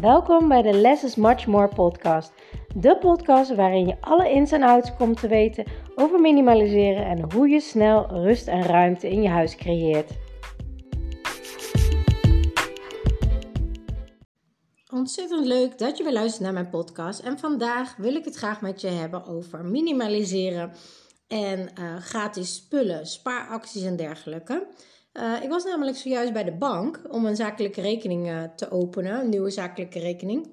Welkom bij de Less is Much More podcast. De podcast waarin je alle ins en outs komt te weten over minimaliseren en hoe je snel rust en ruimte in je huis creëert. Ontzettend leuk dat je weer luistert naar mijn podcast. En vandaag wil ik het graag met je hebben over minimaliseren en uh, gratis spullen, spaaracties en dergelijke. Uh, ik was namelijk zojuist bij de bank om een zakelijke rekening uh, te openen, een nieuwe zakelijke rekening.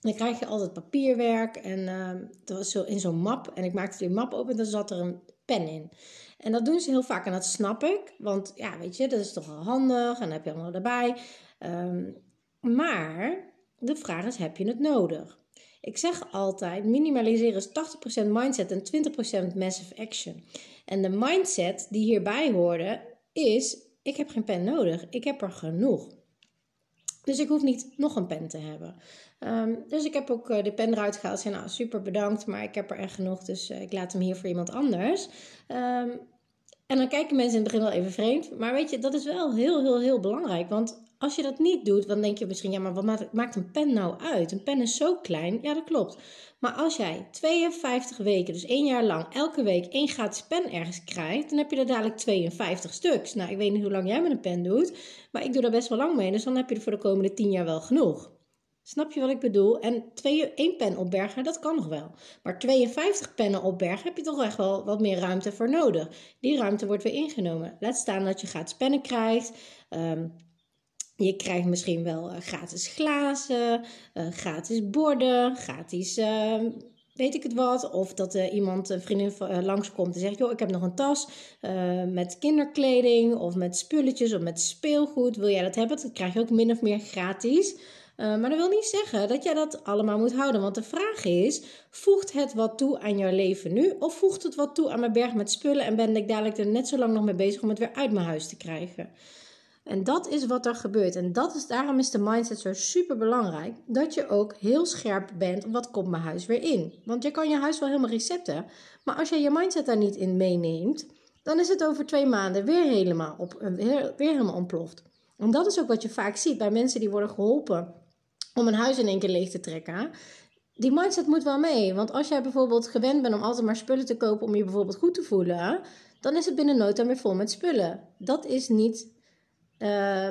Dan krijg je altijd papierwerk en uh, dat was zo in zo'n map. En ik maakte die map open en dan zat er een pen in. En dat doen ze heel vaak en dat snap ik. Want ja, weet je, dat is toch wel handig en dan heb je allemaal erbij. Um, maar de vraag is, heb je het nodig? Ik zeg altijd, minimaliseren is 80% mindset en 20% massive action. En de mindset die hierbij hoorde, is: ik heb geen pen nodig, ik heb er genoeg. Dus ik hoef niet nog een pen te hebben. Um, dus ik heb ook uh, de pen eruit gehaald. Zei, nou, super bedankt, maar ik heb er echt genoeg. Dus uh, ik laat hem hier voor iemand anders. Um, en dan kijken mensen in het begin wel even vreemd. Maar weet je, dat is wel heel, heel, heel belangrijk. Want als je dat niet doet, dan denk je misschien, ja, maar wat maakt een pen nou uit? Een pen is zo klein. Ja, dat klopt. Maar als jij 52 weken, dus één jaar lang, elke week één gratis pen ergens krijgt, dan heb je er dadelijk 52 stuks. Nou, ik weet niet hoe lang jij met een pen doet, maar ik doe daar best wel lang mee. Dus dan heb je er voor de komende 10 jaar wel genoeg. Snap je wat ik bedoel? En twee, één pen opbergen, dat kan nog wel. Maar 52 pennen opbergen heb je toch echt wel wat meer ruimte voor nodig. Die ruimte wordt weer ingenomen. Laat staan dat je gratis pennen krijgt. Um, je krijgt misschien wel uh, gratis glazen, uh, gratis borden, gratis uh, weet ik het wat. Of dat uh, iemand, een vriendin langskomt en zegt: Joh, ik heb nog een tas met kinderkleding of met spulletjes of met speelgoed. Wil jij dat hebben? Dat krijg je ook min of meer gratis. maar dat wil niet zeggen dat jij dat allemaal moet houden. Want de vraag is: voegt het wat toe aan jouw leven nu? Of voegt het wat toe aan mijn berg met spullen en ben ik dadelijk er net zo lang nog mee bezig om het weer uit mijn huis te krijgen? En dat is wat er gebeurt. En dat is, daarom is de mindset zo super belangrijk. Dat je ook heel scherp bent wat komt mijn huis weer in. Want je kan je huis wel helemaal resetten. Maar als je je mindset daar niet in meeneemt, dan is het over twee maanden weer helemaal, op, weer, weer helemaal ontploft. En dat is ook wat je vaak ziet bij mensen die worden geholpen om een huis in één keer leeg te trekken. Die mindset moet wel mee. Want als jij bijvoorbeeld gewend bent om altijd maar spullen te kopen om je bijvoorbeeld goed te voelen, dan is het binnen nood dan weer vol met spullen. Dat is niet uh,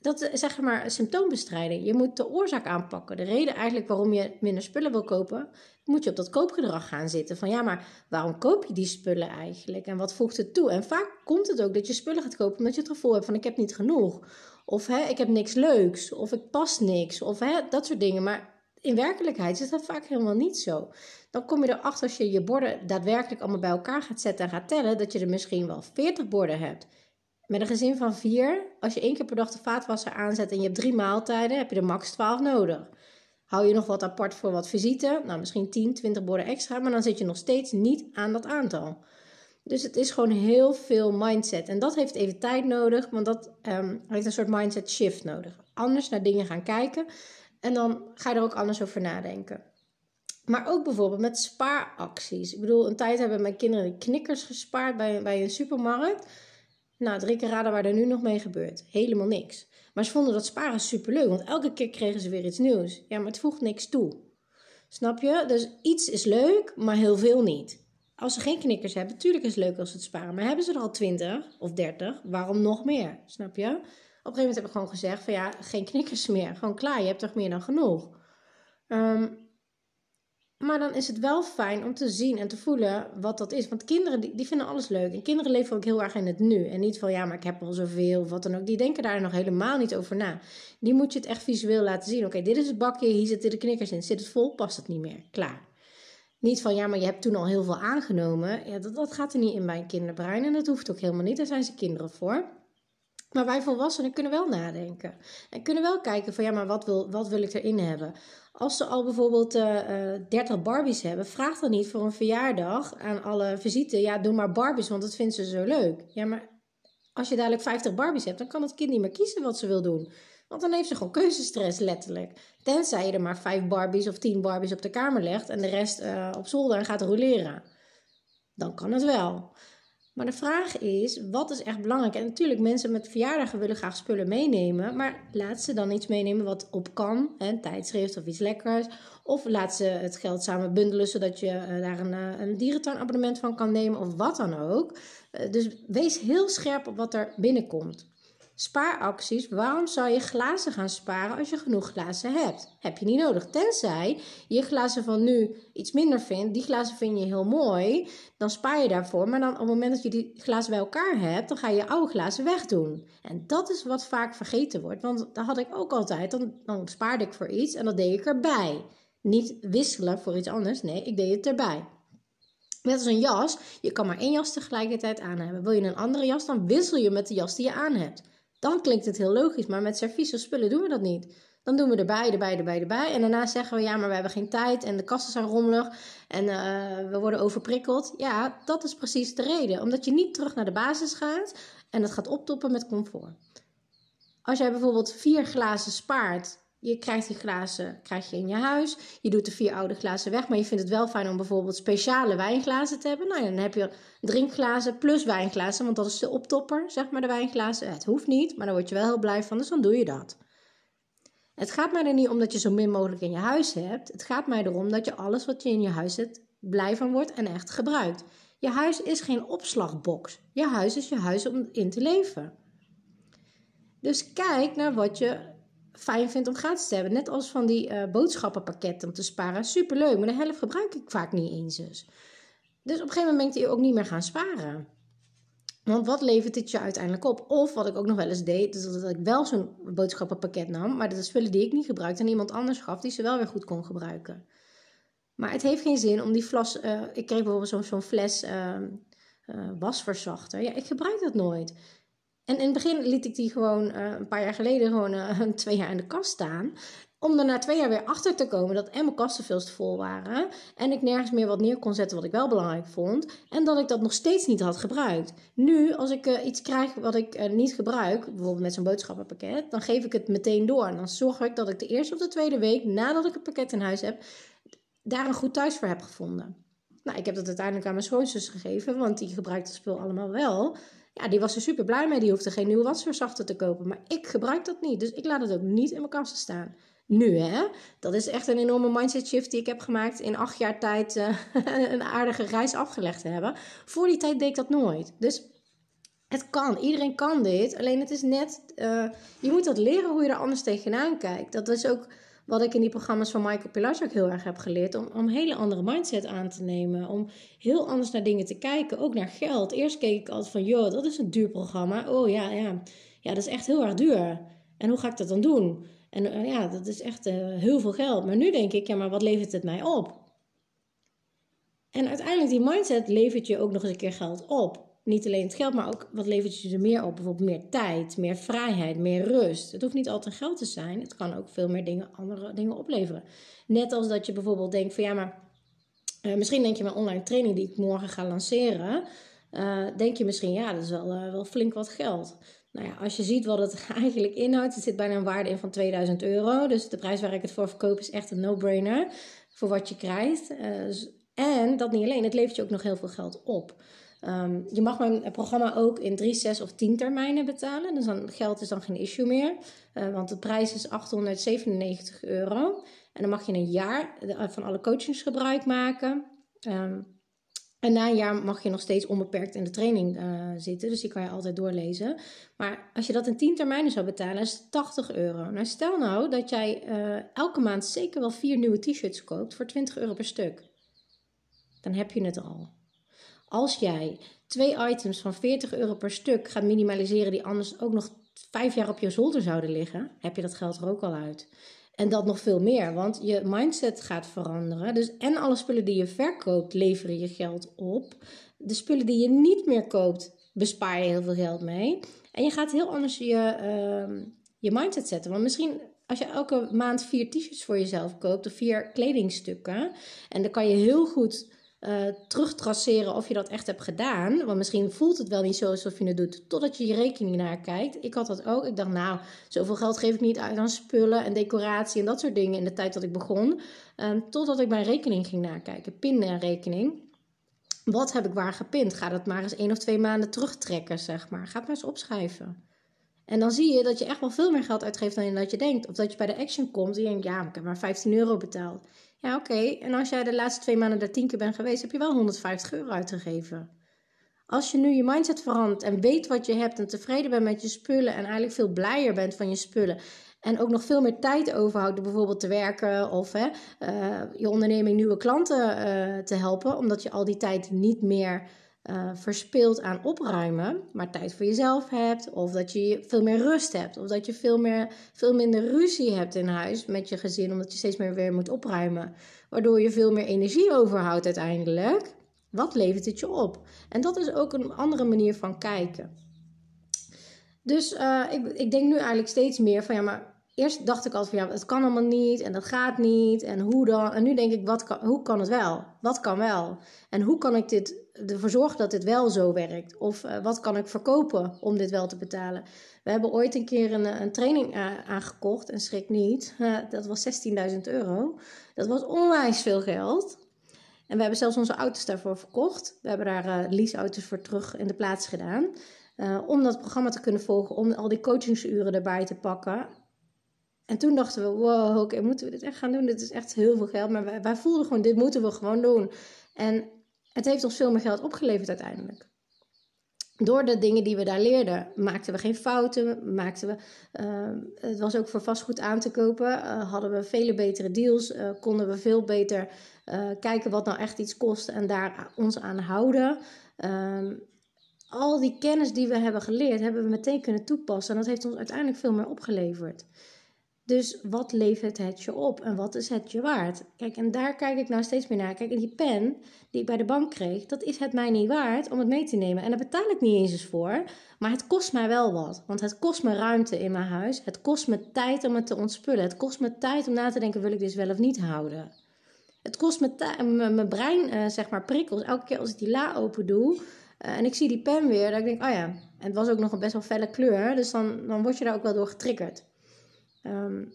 dat is zeg maar symptoombestrijding. Je moet de oorzaak aanpakken. De reden eigenlijk waarom je minder spullen wil kopen, moet je op dat koopgedrag gaan zitten. Van ja, maar waarom koop je die spullen eigenlijk? En wat voegt het toe? En vaak komt het ook dat je spullen gaat kopen omdat je het gevoel hebt van ik heb niet genoeg. Of hè, ik heb niks leuks. Of ik pas niks. Of hè, dat soort dingen. Maar in werkelijkheid is dat vaak helemaal niet zo. Dan kom je erachter als je je borden daadwerkelijk allemaal bij elkaar gaat zetten en gaat tellen, dat je er misschien wel 40 borden hebt. Met een gezin van vier, als je één keer per dag de vaatwasser aanzet en je hebt drie maaltijden, heb je er max 12 nodig. Hou je nog wat apart voor wat visite, nou misschien 10, 20 borden extra, maar dan zit je nog steeds niet aan dat aantal. Dus het is gewoon heel veel mindset. En dat heeft even tijd nodig, want dat um, heeft een soort mindset shift nodig. Anders naar dingen gaan kijken en dan ga je er ook anders over nadenken. Maar ook bijvoorbeeld met spaaracties. Ik bedoel, een tijd hebben mijn kinderen knikkers gespaard bij, bij een supermarkt. Nou, drie keer raden waar er nu nog mee gebeurt. Helemaal niks. Maar ze vonden dat sparen superleuk, want elke keer kregen ze weer iets nieuws. Ja, maar het voegt niks toe. Snap je? Dus iets is leuk, maar heel veel niet. Als ze geen knikkers hebben, natuurlijk is het leuk als ze het sparen. Maar hebben ze er al 20 of 30, waarom nog meer? Snap je? Op een gegeven moment heb ik gewoon gezegd van ja, geen knikkers meer. Gewoon klaar, je hebt toch meer dan genoeg. Um, maar dan is het wel fijn om te zien en te voelen wat dat is. Want kinderen die, die, vinden alles leuk. En kinderen leven ook heel erg in het nu. En niet van ja, maar ik heb al zoveel of wat dan ook. Die denken daar nog helemaal niet over na. Die moet je het echt visueel laten zien. Oké, dit is het bakje, hier zitten de knikkers in. Zit het vol, past het niet meer. Klaar. Niet van ja, maar je hebt toen al heel veel aangenomen. Ja, dat, dat gaat er niet in bij een kinderbrein. En dat hoeft ook helemaal niet. Daar zijn ze kinderen voor. Maar wij volwassenen kunnen wel nadenken. En kunnen wel kijken van ja, maar wat wil, wat wil ik erin hebben? Als ze al bijvoorbeeld uh, uh, 30 Barbies hebben, vraag dan niet voor een verjaardag aan alle visite. Ja, doe maar Barbies, want dat vindt ze zo leuk. Ja, maar als je dadelijk 50 Barbies hebt, dan kan het kind niet meer kiezen wat ze wil doen. Want dan heeft ze gewoon keuzestress, letterlijk. Tenzij je er maar 5 Barbies of 10 Barbies op de kamer legt en de rest uh, op zolder en gaat roleren. Dan kan het wel. Maar de vraag is, wat is echt belangrijk? En natuurlijk, mensen met verjaardagen willen graag spullen meenemen. Maar laat ze dan iets meenemen wat op kan. Hè, een tijdschrift of iets lekkers. Of laat ze het geld samen bundelen, zodat je uh, daar een, uh, een dierentuinabonnement van kan nemen. Of wat dan ook. Uh, dus wees heel scherp op wat er binnenkomt. Spaaracties, waarom zou je glazen gaan sparen als je genoeg glazen hebt? Heb je niet nodig. Tenzij je glazen van nu iets minder vindt, die glazen vind je heel mooi, dan spaar je daarvoor. Maar dan op het moment dat je die glazen bij elkaar hebt, dan ga je je oude glazen wegdoen. En dat is wat vaak vergeten wordt, want dat had ik ook altijd. Dan, dan spaarde ik voor iets en dat deed ik erbij. Niet wisselen voor iets anders, nee, ik deed het erbij. Net als een jas, je kan maar één jas tegelijkertijd aan hebben. Wil je een andere jas, dan wissel je met de jas die je aan hebt. Dan klinkt het heel logisch, maar met servies of spullen doen we dat niet. Dan doen we erbij, erbij, erbij, erbij. En daarna zeggen we ja, maar we hebben geen tijd en de kassen zijn rommelig en uh, we worden overprikkeld. Ja, dat is precies de reden. Omdat je niet terug naar de basis gaat en het gaat optoppen met comfort. Als jij bijvoorbeeld vier glazen spaart je krijgt die glazen krijg je in je huis. Je doet de vier oude glazen weg. Maar je vindt het wel fijn om bijvoorbeeld speciale wijnglazen te hebben. Nou dan heb je drinkglazen plus wijnglazen. Want dat is de optopper, zeg maar, de wijnglazen. Het hoeft niet, maar daar word je wel heel blij van. Dus dan doe je dat. Het gaat mij er niet om dat je zo min mogelijk in je huis hebt. Het gaat mij erom dat je alles wat je in je huis hebt blij van wordt en echt gebruikt. Je huis is geen opslagbox. Je huis is je huis om in te leven. Dus kijk naar wat je fijn vindt om gratis te hebben. Net als van die uh, boodschappenpakketten om te sparen. Superleuk, maar de helft gebruik ik vaak niet eens dus. Dus op een gegeven moment ben je ook niet meer gaan sparen. Want wat levert dit je uiteindelijk op? Of wat ik ook nog wel eens deed, is dat ik wel zo'n boodschappenpakket nam, maar dat is spullen die ik niet gebruikte en iemand anders gaf die ze wel weer goed kon gebruiken. Maar het heeft geen zin om die fles. Uh, ik kreeg bijvoorbeeld zo'n zo fles uh, wasverzachter. Ja, ik gebruik dat nooit. En in het begin liet ik die gewoon uh, een paar jaar geleden gewoon uh, twee jaar in de kast staan. Om er na twee jaar weer achter te komen dat en mijn kasten veel te vol waren. En ik nergens meer wat neer kon zetten wat ik wel belangrijk vond. En dat ik dat nog steeds niet had gebruikt. Nu, als ik uh, iets krijg wat ik niet gebruik, bijvoorbeeld met zo'n boodschappenpakket, dan geef ik het meteen door. En dan zorg ik dat ik de eerste of de tweede week nadat ik het pakket in huis heb, daar een goed thuis voor heb gevonden. Nou, ik heb dat uiteindelijk aan mijn schoonzus gegeven, want die gebruikt het spul allemaal wel. Ja, die was er super blij mee. Die hoefde geen nieuwe wasverzachter te kopen. Maar ik gebruik dat niet. Dus ik laat het ook niet in mijn kasten staan. Nu, hè? Dat is echt een enorme mindset shift die ik heb gemaakt. In acht jaar tijd uh, een aardige reis afgelegd te hebben. Voor die tijd deed ik dat nooit. Dus het kan. Iedereen kan dit. Alleen het is net... Uh, je moet dat leren hoe je er anders tegenaan kijkt. Dat is ook wat ik in die programma's van Michael Pilar ook heel erg heb geleerd. Om, om een hele andere mindset aan te nemen. Om heel anders naar dingen te kijken. Ook naar geld. Eerst keek ik altijd van, joh, dat is een duur programma. Oh ja, ja. Ja, dat is echt heel erg duur. En hoe ga ik dat dan doen? En uh, ja, dat is echt uh, heel veel geld. Maar nu denk ik, ja, maar wat levert het mij op? En uiteindelijk, die mindset levert je ook nog eens een keer geld op niet alleen het geld, maar ook wat levert je er meer op? Bijvoorbeeld meer tijd, meer vrijheid, meer rust. Het hoeft niet altijd geld te zijn. Het kan ook veel meer dingen, andere dingen opleveren. Net als dat je bijvoorbeeld denkt van ja, maar uh, misschien denk je mijn online training die ik morgen ga lanceren. Uh, denk je misschien ja, dat is wel, uh, wel flink wat geld. Nou ja, als je ziet wat het eigenlijk inhoudt, het zit bijna een waarde in van 2000 euro. Dus de prijs waar ik het voor verkoop is echt een no-brainer voor wat je krijgt. en dat niet alleen, het levert je ook nog heel veel geld op. Um, je mag mijn programma ook in drie, zes of tien termijnen betalen. Dus dan, geld is dan geen issue meer. Uh, want de prijs is 897 euro. En dan mag je een jaar van alle coachings gebruik maken. Um, en na een jaar mag je nog steeds onbeperkt in de training uh, zitten. Dus die kan je altijd doorlezen. Maar als je dat in 10 termijnen zou betalen, is het 80 euro. Nou, stel nou dat jij elke maand zeker wel vier nieuwe t-shirts koopt voor 20 euro per stuk. Dan heb je het al. Als jij twee items van 40 euro per stuk gaat minimaliseren, die anders ook nog vijf jaar op je zolder zouden liggen, heb je dat geld er ook al uit. En dat nog veel meer, want je mindset gaat veranderen. Dus en alle spullen die je verkoopt, leveren je geld op. De spullen die je niet meer koopt, bespaar je heel veel geld mee. En je gaat heel anders je, uh, je mindset zetten. Want misschien als je elke maand vier t-shirts voor jezelf koopt of vier kledingstukken. En dan kan je heel goed uh, terugtraceren of je dat echt hebt gedaan. Want misschien voelt het wel niet zo alsof je het doet, totdat je je rekening naar kijkt. Ik had dat ook. Ik dacht, nou, zoveel geld geef ik niet uit aan spullen en decoratie en dat soort dingen in de tijd dat ik begon. Um, totdat ik mijn rekening ging nakijken, pinrekening. wat heb ik waar gepind? Ga dat maar eens één of twee maanden terugtrekken, zeg maar. Ga het maar eens opschrijven. En dan zie je dat je echt wel veel meer geld uitgeeft dan dat je denkt. Of dat je bij de action komt en je denkt, ja, ik heb maar 15 euro betaald. Ja, oké. En als jij de laatste twee maanden daar tien keer bent geweest, heb je wel 150 euro uitgegeven. Als je nu je mindset verandert en weet wat je hebt en tevreden bent met je spullen en eigenlijk veel blijer bent van je spullen en ook nog veel meer tijd overhoudt door bijvoorbeeld te werken of hè, uh, je onderneming nieuwe klanten uh, te helpen, omdat je al die tijd niet meer uh, verspilt aan opruimen, maar tijd voor jezelf hebt, of dat je veel meer rust hebt, of dat je veel, meer, veel minder ruzie hebt in huis met je gezin, omdat je steeds meer weer moet opruimen, waardoor je veel meer energie overhoudt uiteindelijk. Wat levert het je op? En dat is ook een andere manier van kijken. Dus uh, ik, ik denk nu eigenlijk steeds meer van ja, maar eerst dacht ik altijd van ja, het kan allemaal niet en dat gaat niet en hoe dan. En nu denk ik, wat kan, hoe kan het wel? Wat kan wel? En hoe kan ik dit ervoor zorgen dat dit wel zo werkt? Of uh, wat kan ik verkopen om dit wel te betalen? We hebben ooit een keer een, een training uh, aangekocht en schrik niet. Uh, dat was 16.000 euro. Dat was onwijs veel geld. En we hebben zelfs onze auto's daarvoor verkocht. We hebben daar leaseauto's voor terug in de plaats gedaan. om dat programma te kunnen volgen, om al die coachingsuren erbij te pakken. En toen dachten we, wow, oké, moeten we dit echt gaan doen? Dit is echt heel veel geld. Maar wij, wij voelden gewoon, dit moeten we gewoon doen. En het heeft ons veel meer geld opgeleverd uiteindelijk. Door de dingen die we daar leerden, maakten we geen fouten. Maakten we, uh, het was ook voor vastgoed aan te kopen. Uh, hadden we vele betere deals. Uh, konden we veel beter kijken wat nou echt iets kost en daar ons aan houden. Ehm, al die kennis die we hebben geleerd, hebben we meteen kunnen toepassen. En dat heeft ons uiteindelijk veel meer opgeleverd. Dus wat levert het je op en wat is het je waard? Kijk, en daar kijk ik nou steeds meer naar. Kijk, en die pen die ik bij de bank kreeg, dat is het mij niet waard om het mee te nemen. En daar betaal ik niet eens eens voor, maar het kost mij wel wat. Want het kost me ruimte in mijn huis. Het kost me tijd om het te ontspullen. Het kost me tijd om na te denken, wil ik dit wel of niet houden? Het kost mijn brein, uh, zeg maar, prikkels. Elke keer als ik die la open doe uh, en ik zie die pen weer, denk ik, oh ja. En het was ook nog een best wel felle kleur, dus dan, dan word je daar ook wel door getriggerd. Um,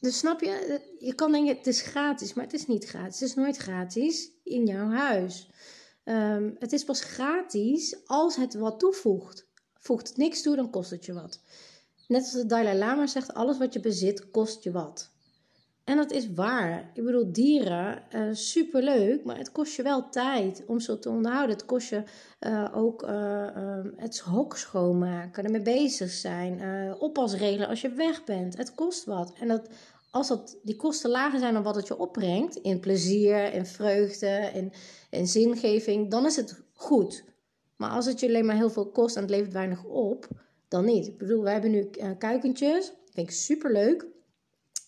dus snap je, je kan denken het is gratis, maar het is niet gratis. Het is nooit gratis in jouw huis. Um, het is pas gratis als het wat toevoegt. Voegt het niks toe, dan kost het je wat. Net als de Dalai Lama zegt, alles wat je bezit kost je wat. En dat is waar. Ik bedoel, dieren, uh, superleuk, maar het kost je wel tijd om ze te onderhouden. Het kost je uh, ook uh, het hok schoonmaken, ermee bezig zijn, oppasregelen als je weg bent. Het kost wat. En dat, als dat, die kosten lager zijn dan wat het je opbrengt, in plezier, in vreugde, in, in zingeving, dan is het goed. Maar als het je alleen maar heel veel kost en het levert weinig op, dan niet. Ik bedoel, we hebben nu kuikentjes, vind ik superleuk.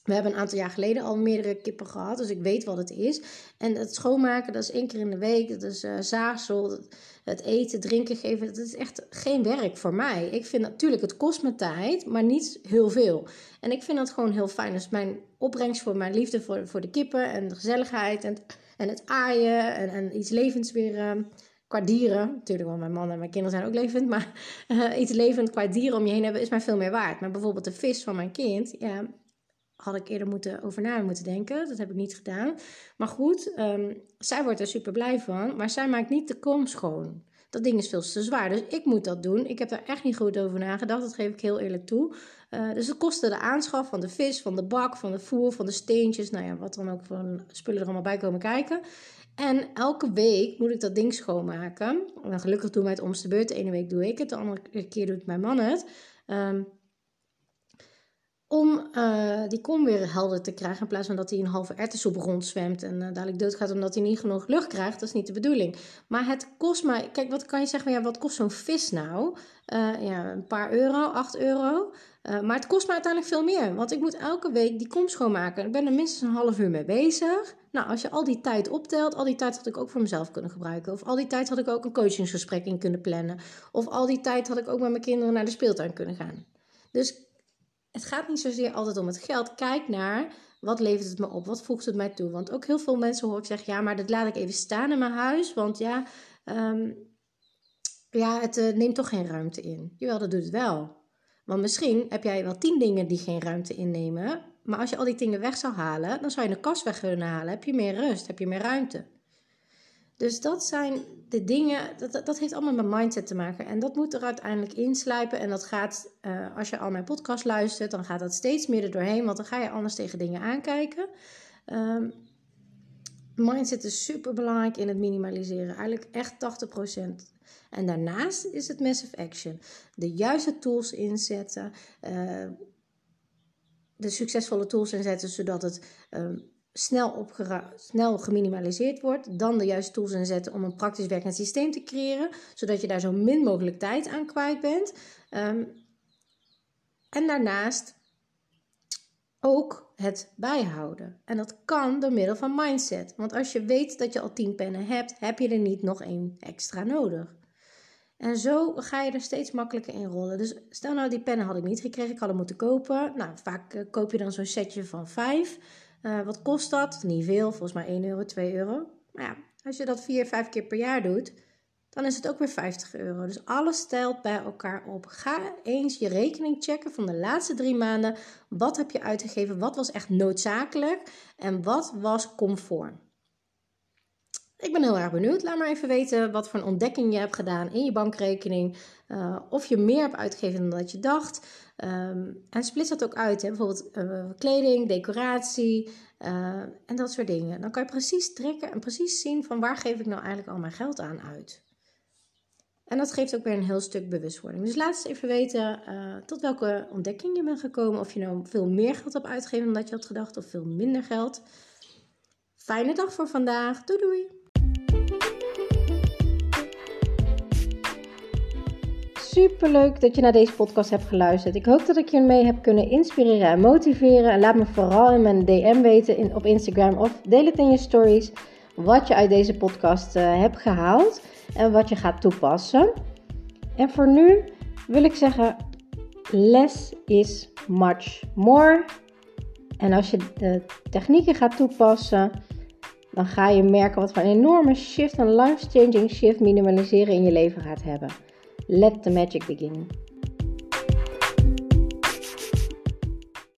We hebben een aantal jaar geleden al meerdere kippen gehad, dus ik weet wat het is. En het schoonmaken, dat is één keer in de week. Dat is uh, zaagsel, het eten, drinken geven. Dat is echt geen werk voor mij. Ik vind natuurlijk, het kost me tijd, maar niet heel veel. En ik vind dat gewoon heel fijn. Dus mijn opbrengst voor mijn liefde voor, voor de kippen en de gezelligheid en, en het aaien en, en iets levends weer... Uh, qua dieren, natuurlijk, want mijn man en mijn kinderen zijn ook levend, maar uh, iets levend qua dieren om je heen hebben is mij veel meer waard. Maar bijvoorbeeld de vis van mijn kind, ja, had ik eerder moeten, over na moeten denken. Dat heb ik niet gedaan. Maar goed, um, zij wordt er super blij van. Maar zij maakt niet de kom schoon. Dat ding is veel te zwaar. Dus ik moet dat doen. Ik heb daar echt niet goed over nagedacht. Dat geef ik heel eerlijk toe. Uh, dus het kostte de aanschaf van de vis, van de bak, van de voer, van de steentjes. Nou ja, wat dan ook van spullen er allemaal bij komen kijken. En elke week moet ik dat ding schoonmaken. En gelukkig doen wij het omste beurt. De ene week doe ik het, de andere keer doet mijn man het. Um, om uh, die kom weer helder te krijgen. In plaats van dat hij een halve erwtensoep rondzwemt en uh, dadelijk doodgaat omdat hij niet genoeg lucht krijgt. Dat is niet de bedoeling. Maar het kost mij. Kijk, wat kan je zeggen? Ja, wat kost zo'n vis nou? Uh, ja, een paar euro, 8 euro. maar het kost mij uiteindelijk veel meer. Want ik moet elke week die kom schoonmaken. Ik ben er minstens een half uur mee bezig. Nou, als je al die tijd optelt, al die tijd had ik ook voor mezelf kunnen gebruiken. Of al die tijd had ik ook een coachingsgesprek in kunnen plannen. Of al die tijd had ik ook met mijn kinderen naar de speeltuin kunnen gaan. Dus het gaat niet zozeer altijd om het geld. Kijk naar wat levert het me op? Wat voegt het mij toe? Want ook heel veel mensen hoor ik zeggen: ja, maar dat laat ik even staan in mijn huis. Want ja, um, ja het uh, neemt toch geen ruimte in. Jawel, dat doet het wel. Want misschien heb jij wel tien dingen die geen ruimte innemen. Maar als je al die dingen weg zou halen, dan zou je een kast weg kunnen halen. Heb je meer rust, heb je meer ruimte. Dus dat zijn de dingen, dat, dat heeft allemaal met mindset te maken. En dat moet er uiteindelijk inslijpen. En dat gaat, uh, als je al mijn podcast luistert, dan gaat dat steeds meer er doorheen. Want dan ga je anders tegen dingen aankijken. Um, mindset is super belangrijk in het minimaliseren. Eigenlijk echt 80%. En daarnaast is het massive action. De juiste tools inzetten. Uh, de succesvolle tools inzetten zodat het um, snel, snel geminimaliseerd wordt. Dan de juiste tools inzetten om een praktisch werkend systeem te creëren, zodat je daar zo min mogelijk tijd aan kwijt bent. Um, en daarnaast ook het bijhouden. En dat kan door middel van mindset. Want als je weet dat je al 10 pennen hebt, heb je er niet nog één extra nodig. En zo ga je er steeds makkelijker in rollen. Dus stel nou, die pennen had ik niet gekregen, ik had hem moeten kopen. Nou, vaak uh, koop je dan zo'n setje van 5. Uh, wat kost dat? Niet veel, volgens mij 1 euro, 2 euro. Maar ja, als je dat 4, 5 keer per jaar doet, dan is het ook weer 50 euro. Dus alles stelt bij elkaar op. Ga eens je rekening checken van de laatste drie maanden. Wat heb je uitgegeven? Wat was echt noodzakelijk? En wat was comfort? Ik ben heel erg benieuwd. Laat maar even weten wat voor een ontdekking je hebt gedaan in je bankrekening. Uh, of je meer hebt uitgegeven dan dat je dacht. Um, en split dat ook uit. Hè? Bijvoorbeeld uh, kleding, decoratie uh, en dat soort dingen. Dan kan je precies trekken en precies zien van waar geef ik nou eigenlijk al mijn geld aan uit. En dat geeft ook weer een heel stuk bewustwording. Dus laat eens even weten tot welke ontdekking je bent gekomen. Of je nou veel meer geld hebt uitgegeven dan dat je had gedacht of veel minder geld. Fijne dag voor vandaag. Doei doei! Super leuk dat je naar deze podcast hebt geluisterd. Ik hoop dat ik je mee heb kunnen inspireren en motiveren. En laat me vooral in mijn DM weten op Instagram of deel het in je stories wat je uit deze podcast uh, hebt gehaald en wat je gaat toepassen. En voor nu wil ik zeggen: less is much more. En als je de technieken gaat toepassen, dan ga je merken wat voor een enorme shift, een life-changing shift minimaliseren in je leven gaat hebben. Let the magic begin.